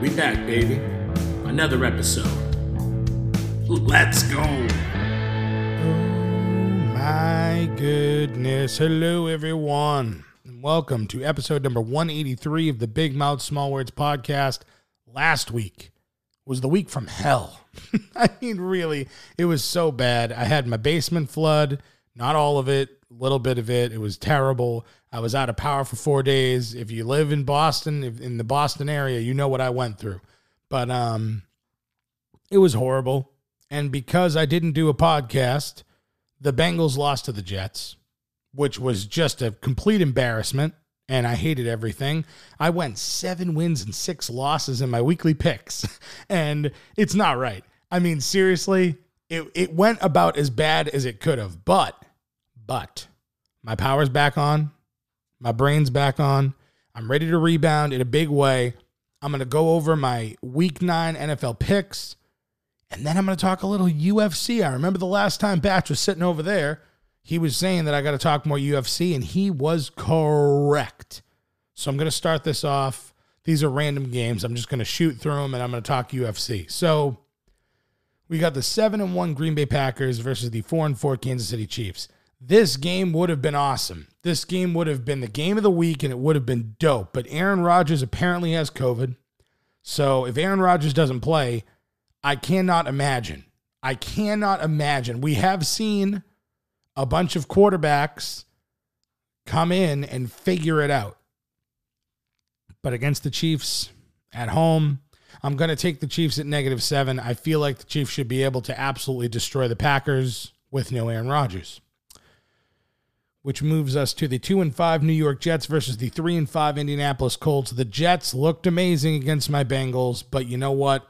We back, baby. Another episode. Let's go. Oh, my goodness. Hello, everyone. And welcome to episode number 183 of the Big Mouth Small Words podcast. Last week was the week from hell. I mean, really, it was so bad. I had my basement flood, not all of it, a little bit of it. It was terrible. I was out of power for four days. If you live in Boston, in the Boston area, you know what I went through. But um, it was horrible. And because I didn't do a podcast, the Bengals lost to the Jets, which was just a complete embarrassment. And I hated everything. I went seven wins and six losses in my weekly picks. And it's not right. I mean, seriously, it, it went about as bad as it could have. But, but my power's back on. My brain's back on. I'm ready to rebound in a big way. I'm going to go over my week nine NFL picks. And then I'm going to talk a little UFC. I remember the last time Batch was sitting over there, he was saying that I got to talk more UFC, and he was correct. So I'm going to start this off. These are random games. I'm just going to shoot through them, and I'm going to talk UFC. So we got the seven and one Green Bay Packers versus the four and four Kansas City Chiefs. This game would have been awesome. This game would have been the game of the week, and it would have been dope. But Aaron Rodgers apparently has COVID. So if Aaron Rodgers doesn't play, I cannot imagine. I cannot imagine. We have seen a bunch of quarterbacks come in and figure it out. But against the Chiefs at home, I'm going to take the Chiefs at negative seven. I feel like the Chiefs should be able to absolutely destroy the Packers with no Aaron Rodgers. Which moves us to the two and five New York Jets versus the three and five Indianapolis Colts. The Jets looked amazing against my Bengals, but you know what?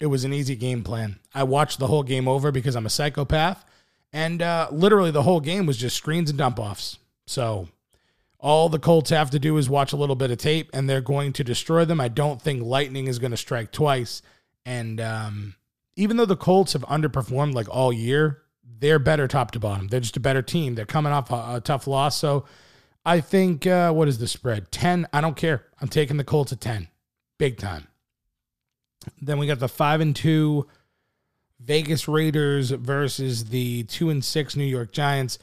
It was an easy game plan. I watched the whole game over because I'm a psychopath, and uh, literally the whole game was just screens and dump offs. So all the Colts have to do is watch a little bit of tape, and they're going to destroy them. I don't think lightning is going to strike twice. And um, even though the Colts have underperformed like all year, they're better top to bottom. They're just a better team. They're coming off a, a tough loss. So I think, uh, what is the spread? 10. I don't care. I'm taking the Colts at 10. Big time. Then we got the 5 and 2 Vegas Raiders versus the 2 and 6 New York Giants.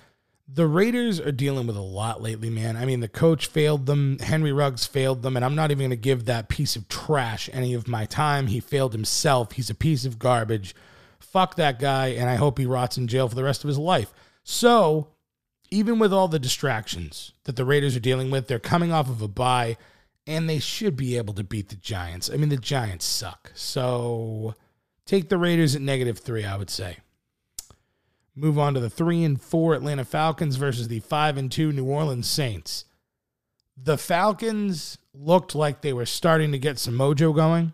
The Raiders are dealing with a lot lately, man. I mean, the coach failed them. Henry Ruggs failed them. And I'm not even going to give that piece of trash any of my time. He failed himself. He's a piece of garbage. Fuck that guy. And I hope he rots in jail for the rest of his life. So, even with all the distractions that the Raiders are dealing with, they're coming off of a bye and they should be able to beat the Giants. I mean, the Giants suck. So, take the Raiders at negative three, I would say. Move on to the three and four Atlanta Falcons versus the five and two New Orleans Saints. The Falcons looked like they were starting to get some mojo going.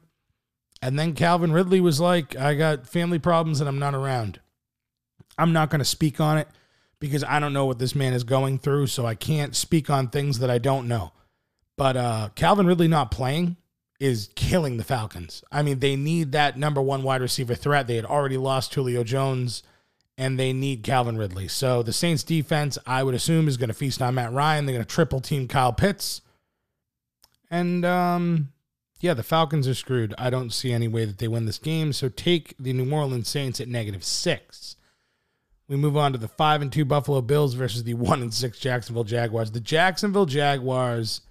And then Calvin Ridley was like, I got family problems and I'm not around. I'm not going to speak on it because I don't know what this man is going through. So I can't speak on things that I don't know. But uh, Calvin Ridley not playing is killing the Falcons. I mean, they need that number one wide receiver threat. They had already lost Julio Jones and they need Calvin Ridley. So the Saints defense, I would assume, is going to feast on Matt Ryan. They're going to triple team Kyle Pitts. And um, yeah, the Falcons are screwed. I don't see any way that they win this game. So take the New Orleans Saints at negative six. We move on to the five and two Buffalo Bills versus the one and six Jacksonville Jaguars. The Jacksonville Jaguars,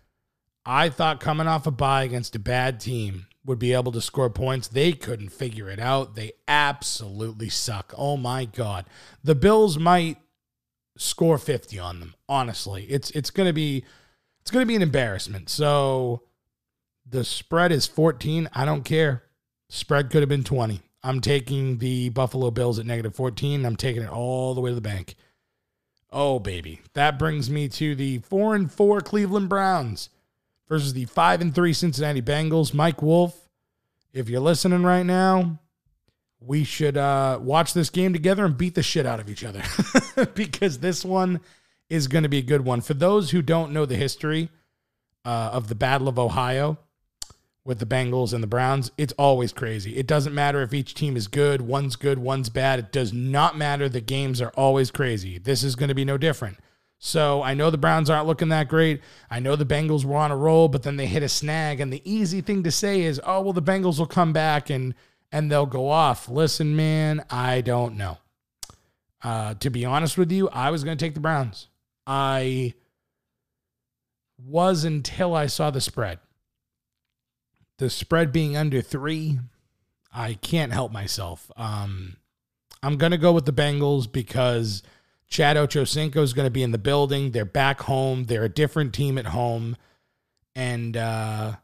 I thought coming off a bye against a bad team would be able to score points. They couldn't figure it out. They absolutely suck. Oh my god. The Bills might score 50 on them. Honestly, it's it's going to be it's going to be an embarrassment. So the spread is 14. I don't care. Spread could have been 20. I'm taking the Buffalo Bills at negative 14. I'm taking it all the way to the bank. Oh baby. That brings me to the 4 and 4 Cleveland Browns versus the 5 and 3 Cincinnati Bengals. Mike Wolf if you're listening right now, we should uh, watch this game together and beat the shit out of each other because this one is going to be a good one. For those who don't know the history uh, of the Battle of Ohio with the Bengals and the Browns, it's always crazy. It doesn't matter if each team is good, one's good, one's bad. It does not matter. The games are always crazy. This is going to be no different. So I know the Browns aren't looking that great. I know the Bengals were on a roll, but then they hit a snag. And the easy thing to say is, oh, well, the Bengals will come back and and they'll go off. Listen, man, I don't know. Uh, to be honest with you, I was going to take the Browns. I was until I saw the spread. The spread being under three, I can't help myself. Um, I'm going to go with the Bengals because Chad Ochocinco is going to be in the building. They're back home. They're a different team at home. And uh,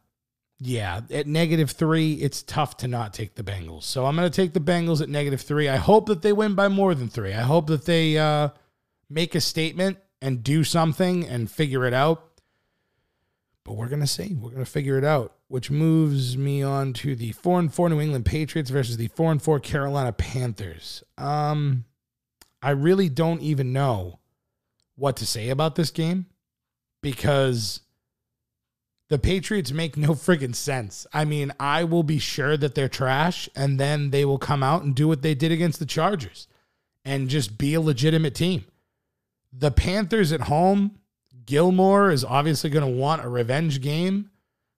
yeah, at negative three, it's tough to not take the Bengals. So I'm going to take the Bengals at negative three. I hope that they win by more than three. I hope that they uh, make a statement and do something and figure it out. But we're going to see. We're going to figure it out, which moves me on to the 4 and 4 New England Patriots versus the 4 and 4 Carolina Panthers. Um, I really don't even know what to say about this game because the Patriots make no friggin' sense. I mean, I will be sure that they're trash, and then they will come out and do what they did against the Chargers and just be a legitimate team. The Panthers at home, Gilmore is obviously going to want a revenge game.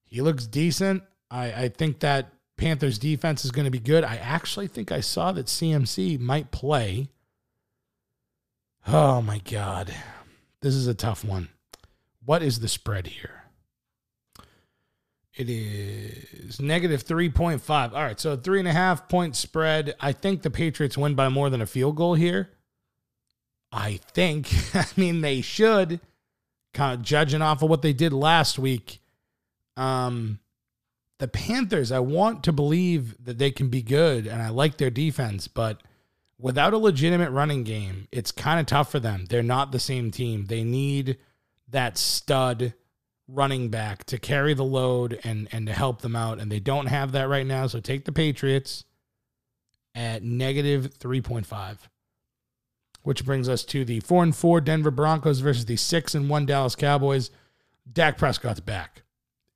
He looks decent. I, I think that Panthers defense is going to be good. I actually think I saw that CMC might play. Oh my God. This is a tough one. What is the spread here? It is negative 3.5. All right, so three and a half point spread. I think the Patriots win by more than a field goal here. I think. I mean, they should, kind of judging off of what they did last week. Um, the Panthers, I want to believe that they can be good, and I like their defense, but without a legitimate running game, it's kind of tough for them. They're not the same team. They need that stud running back to carry the load and and to help them out and they don't have that right now so take the patriots at negative 3.5 which brings us to the 4 and 4 Denver Broncos versus the 6 and 1 Dallas Cowboys Dak Prescott's back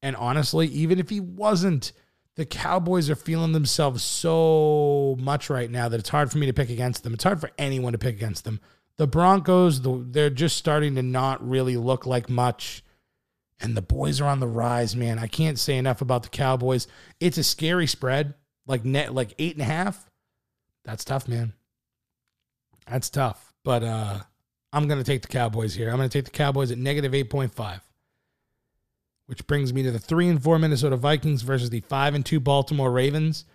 and honestly even if he wasn't the Cowboys are feeling themselves so much right now that it's hard for me to pick against them it's hard for anyone to pick against them the Broncos they're just starting to not really look like much and the boys are on the rise, man. I can't say enough about the Cowboys. It's a scary spread, like net, like eight and a half. That's tough, man. That's tough. But uh, I'm gonna take the Cowboys here. I'm gonna take the Cowboys at negative eight point five, which brings me to the three and four Minnesota Vikings versus the five and two Baltimore Ravens.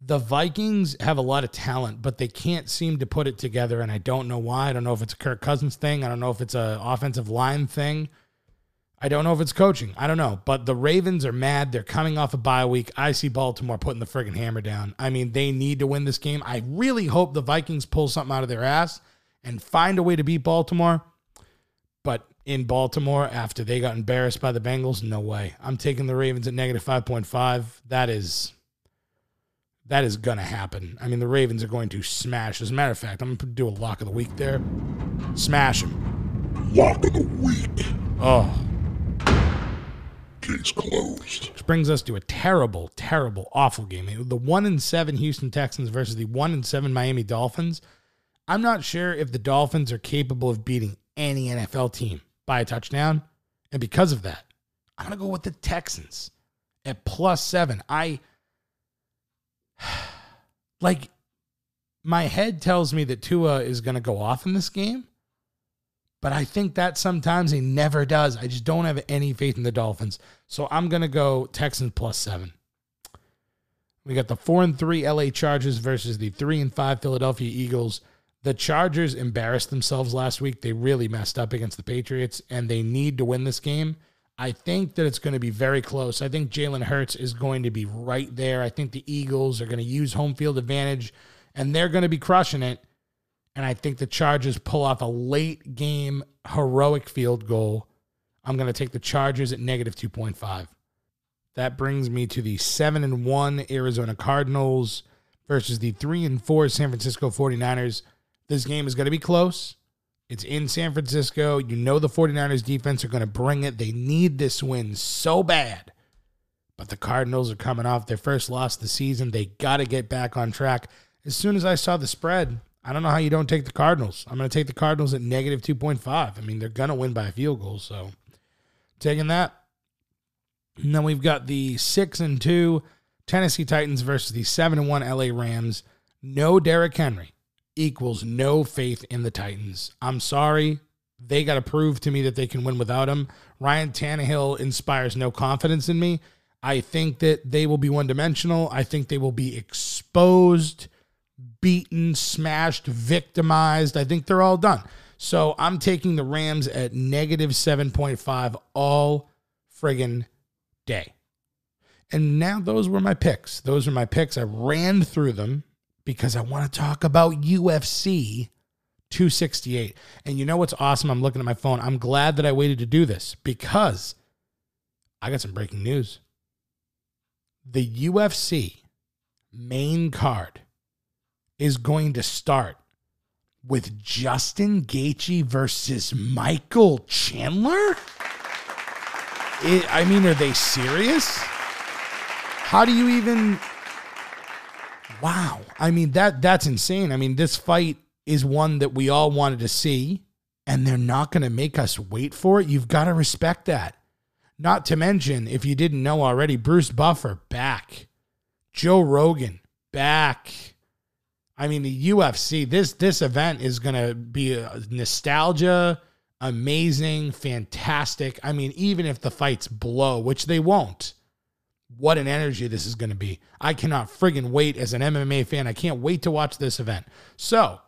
The Vikings have a lot of talent, but they can't seem to put it together, and I don't know why. I don't know if it's a Kirk Cousins thing. I don't know if it's an offensive line thing. I don't know if it's coaching. I don't know. But the Ravens are mad. They're coming off a bye week. I see Baltimore putting the friggin' hammer down. I mean, they need to win this game. I really hope the Vikings pull something out of their ass and find a way to beat Baltimore. But in Baltimore, after they got embarrassed by the Bengals, no way. I'm taking the Ravens at negative 5.5. That is that is going to happen. I mean, the Ravens are going to smash. As a matter of fact, I'm going to do a lock of the week there. Smash them. Lock of the week. Oh, Case closed. Which brings us to a terrible, terrible, awful game. The one and seven Houston Texans versus the one and seven Miami Dolphins. I'm not sure if the Dolphins are capable of beating any NFL team by a touchdown. And because of that, I'm gonna go with the Texans at plus seven. I like my head tells me that Tua is gonna go off in this game. But I think that sometimes he never does. I just don't have any faith in the Dolphins. So I'm going to go Texans plus seven. We got the four and three LA Chargers versus the three and five Philadelphia Eagles. The Chargers embarrassed themselves last week. They really messed up against the Patriots, and they need to win this game. I think that it's going to be very close. I think Jalen Hurts is going to be right there. I think the Eagles are going to use home field advantage, and they're going to be crushing it. And I think the Chargers pull off a late game heroic field goal. I'm going to take the Chargers at negative 2.5. That brings me to the 7 and 1 Arizona Cardinals versus the 3 and 4 San Francisco 49ers. This game is going to be close. It's in San Francisco. You know the 49ers defense are going to bring it. They need this win so bad. But the Cardinals are coming off their first loss of the season. They got to get back on track. As soon as I saw the spread, I don't know how you don't take the Cardinals. I'm going to take the Cardinals at negative 2.5. I mean, they're going to win by a field goal. So taking that. And then we've got the 6 and 2 Tennessee Titans versus the 7 and 1 LA Rams. No Derrick Henry equals no faith in the Titans. I'm sorry. They got to prove to me that they can win without him. Ryan Tannehill inspires no confidence in me. I think that they will be one dimensional. I think they will be exposed, beaten, smashed, victimized. I think they're all done. So I'm taking the Rams at negative 7.5 all friggin' day. And now those were my picks. Those were my picks. I ran through them because I want to talk about UFC 268. And you know what's awesome? I'm looking at my phone. I'm glad that I waited to do this because I got some breaking news. The UFC main card is going to start with Justin Gaethje versus Michael Chandler? It, I mean, are they serious? How do you even Wow. I mean that that's insane. I mean, this fight is one that we all wanted to see and they're not going to make us wait for it. You've got to respect that. Not to mention, if you didn't know already, Bruce Buffer back. Joe Rogan back. I mean, the UFC, this this event is going to be a nostalgia, amazing, fantastic. I mean, even if the fights blow, which they won't, what an energy this is going to be. I cannot friggin' wait as an MMA fan. I can't wait to watch this event. So,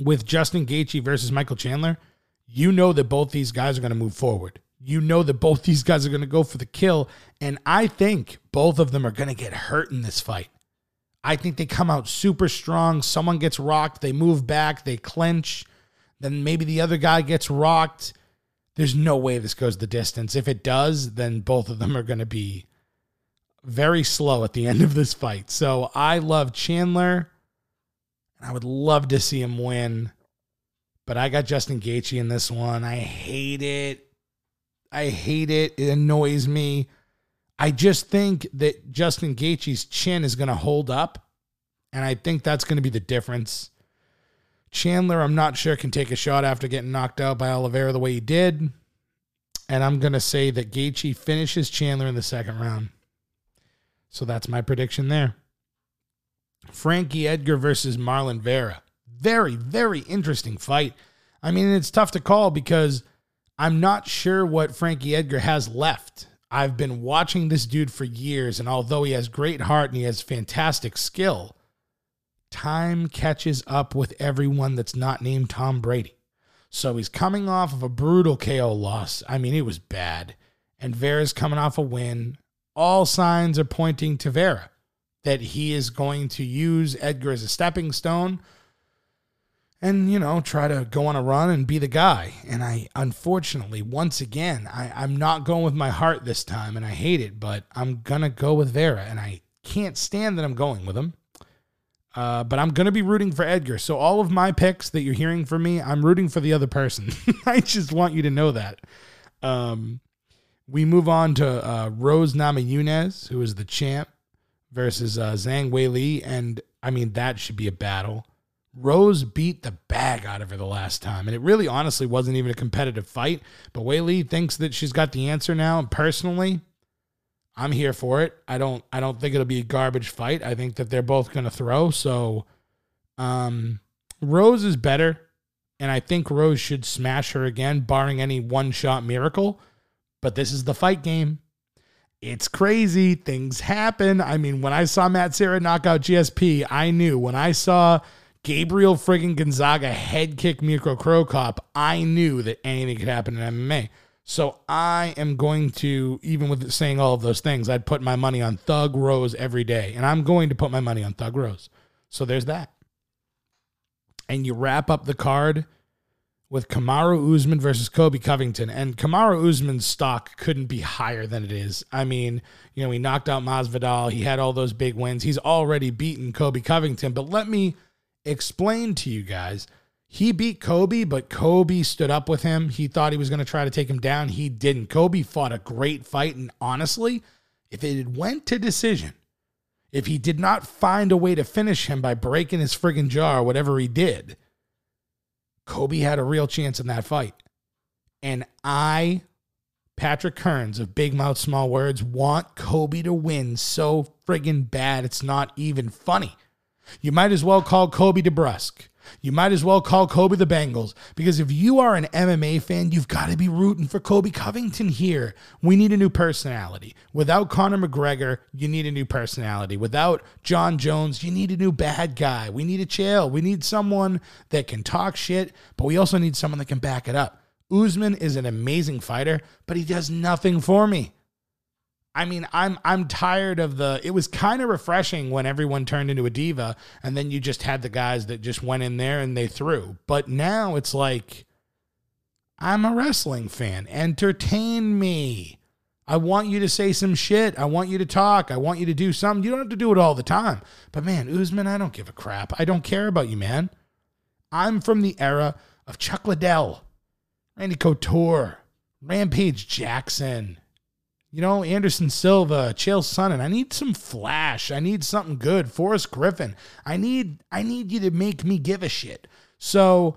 with Justin Gaethje versus Michael Chandler, you know that both these guys are going to move forward. You know that both these guys are going to go for the kill. And I think both of them are going to get hurt in this fight. I think they come out super strong. Someone gets rocked, they move back, they clinch. Then maybe the other guy gets rocked there's no way this goes the distance. If it does, then both of them are going to be very slow at the end of this fight. So I love Chandler. And I would love to see him win. But I got Justin Gaethje in this one. I hate it. I hate it. It annoys me. I just think that Justin Gaethje's chin is going to hold up. And I think that's going to be the difference. Chandler, I'm not sure, can take a shot after getting knocked out by Oliveira the way he did. And I'm going to say that Gaethje finishes Chandler in the second round. So that's my prediction there. Frankie Edgar versus Marlon Vera. Very, very interesting fight. I mean, it's tough to call because I'm not sure what Frankie Edgar has left. I've been watching this dude for years, and although he has great heart and he has fantastic skill, time catches up with everyone that's not named Tom Brady. So he's coming off of a brutal KO loss. I mean, it was bad. And Vera's coming off a win. All signs are pointing to Vera that he is going to use Edgar as a stepping stone and, you know, try to go on a run and be the guy. And I, unfortunately, once again, I, I'm not going with my heart this time and I hate it, but I'm going to go with Vera. And I can't stand that I'm going with him. Uh, but I'm going to be rooting for Edgar. So all of my picks that you're hearing from me, I'm rooting for the other person. I just want you to know that. Um, we move on to uh, Rose Namajunas, who is the champ, versus uh, Zhang Weili. And I mean, that should be a battle. Rose beat the bag out of her the last time. And it really honestly wasn't even a competitive fight. But Weili thinks that she's got the answer now. And personally, I'm here for it. I don't I don't think it'll be a garbage fight. I think that they're both going to throw. So um Rose is better and I think Rose should smash her again barring any one-shot miracle. But this is the fight game. It's crazy. Things happen. I mean, when I saw Matt Serra knock out GSP, I knew. When I saw Gabriel friggin' Gonzaga head kick Mirko Cro Cop, I knew that anything could happen in MMA. So I am going to, even with saying all of those things, I'd put my money on Thug Rose every day. And I'm going to put my money on Thug Rose. So there's that. And you wrap up the card with Kamaru Usman versus Colby Covington. And Kamaru Usman's stock couldn't be higher than it is. I mean, you know, he knocked out Masvidal. He had all those big wins. He's already beaten Colby Covington. But let me explain to you guys. He beat Colby, but Colby stood up with him. He thought he was going to try to take him down. He didn't. Colby fought a great fight. And honestly, if it had went to decision, if he did not find a way to finish him by breaking his friggin' jaw or whatever he did, Colby had a real chance in that fight. And I, Patrick Kearns of Big Mouth Small Words, want Colby to win so friggin' bad it's not even funny. You might as well call Colby DeBrusk. You might as well call Colby the Bengals because if you are an MMA fan, you've got to be rooting for Colby Covington here. We need a new personality. Without Conor McGregor, you need a new personality. Without Jon Jones, you need a new bad guy. We need a chill. We need someone that can talk shit, but we also need someone that can back it up. Usman is an amazing fighter, but he does nothing for me. I mean, I'm I'm tired of the. It was kind of refreshing when everyone turned into a diva, and then you just had the guys that just went in there and they threw. But now it's like, I'm a wrestling fan. Entertain me. I want you to say some shit. I want you to talk. I want you to do something. You don't have to do it all the time. But man, Usman, I don't give a crap. I don't care about you, man. I'm from the era of Chuck Liddell, Randy Couture, Rampage Jackson, you know, Anderson Silva, Chael Sonnen. I need some flash. I need something good. Forrest Griffin. I need I need you to make me give a shit. So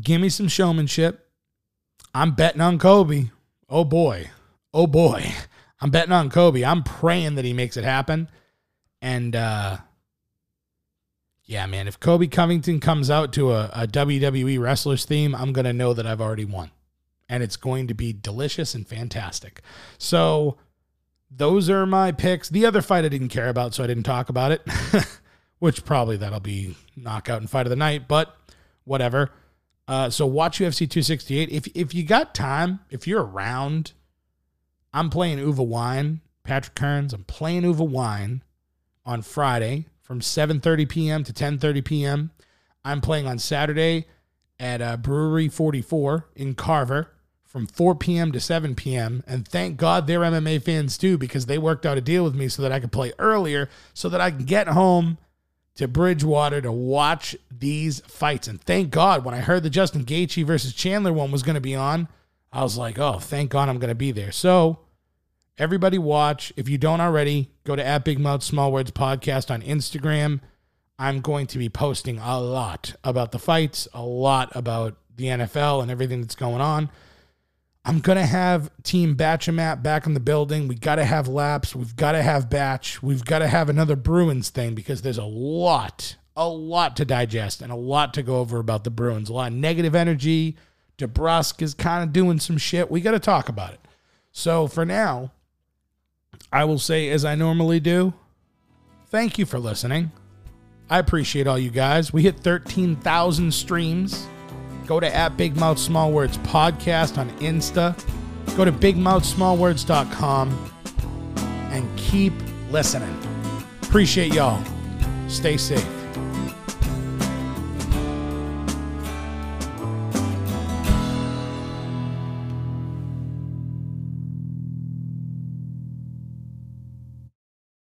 give me some showmanship. I'm betting on Colby. Oh boy. Oh boy. I'm betting on Colby. I'm praying that he makes it happen. And uh yeah, man, if Colby Covington comes out to a, a WWE wrestlers theme, I'm gonna know that I've already won and it's going to be delicious and fantastic. So those are my picks. The other fight I didn't care about, so I didn't talk about it, which probably that'll be knockout and fight of the night, but whatever. Uh, so watch UFC 268. If if you got time, if you're around, I'm playing Uva Wine, Patrick Kearns. I'm playing Uva Wine on Friday from 7:30 p.m. to 10:30 p.m. I'm playing on Saturday at uh, Brewery 44 in Carver from 4 p.m. to 7 p.m. And thank God they're MMA fans too, because they worked out a deal with me so that I could play earlier so that I can get home to Bridgewater to watch these fights. And thank God when I heard the Justin Gaethje versus Chandler one was going to be on, I was like, oh, thank God I'm going to be there. So everybody watch. If you don't already, go to at Big Mouth Small Words Podcast on Instagram. I'm going to be posting a lot about the fights, a lot about the NFL and everything that's going on. I'm gonna have Team Batchamat back in the building. We gotta have laps. We've gotta have batch. We've gotta have another Bruins thing because there's a lot, a lot to digest and a lot to go over about the Bruins. A lot of negative energy. DeBrusk is kind of doing some shit. We gotta talk about it. So for now, I will say as I normally do, thank you for listening. I appreciate all you guys. We hit 13,000 streams go to at Big Mouth Small Words Podcast on Insta. Go to bigmouthsmallwords.com and keep listening. Appreciate y'all. Stay safe.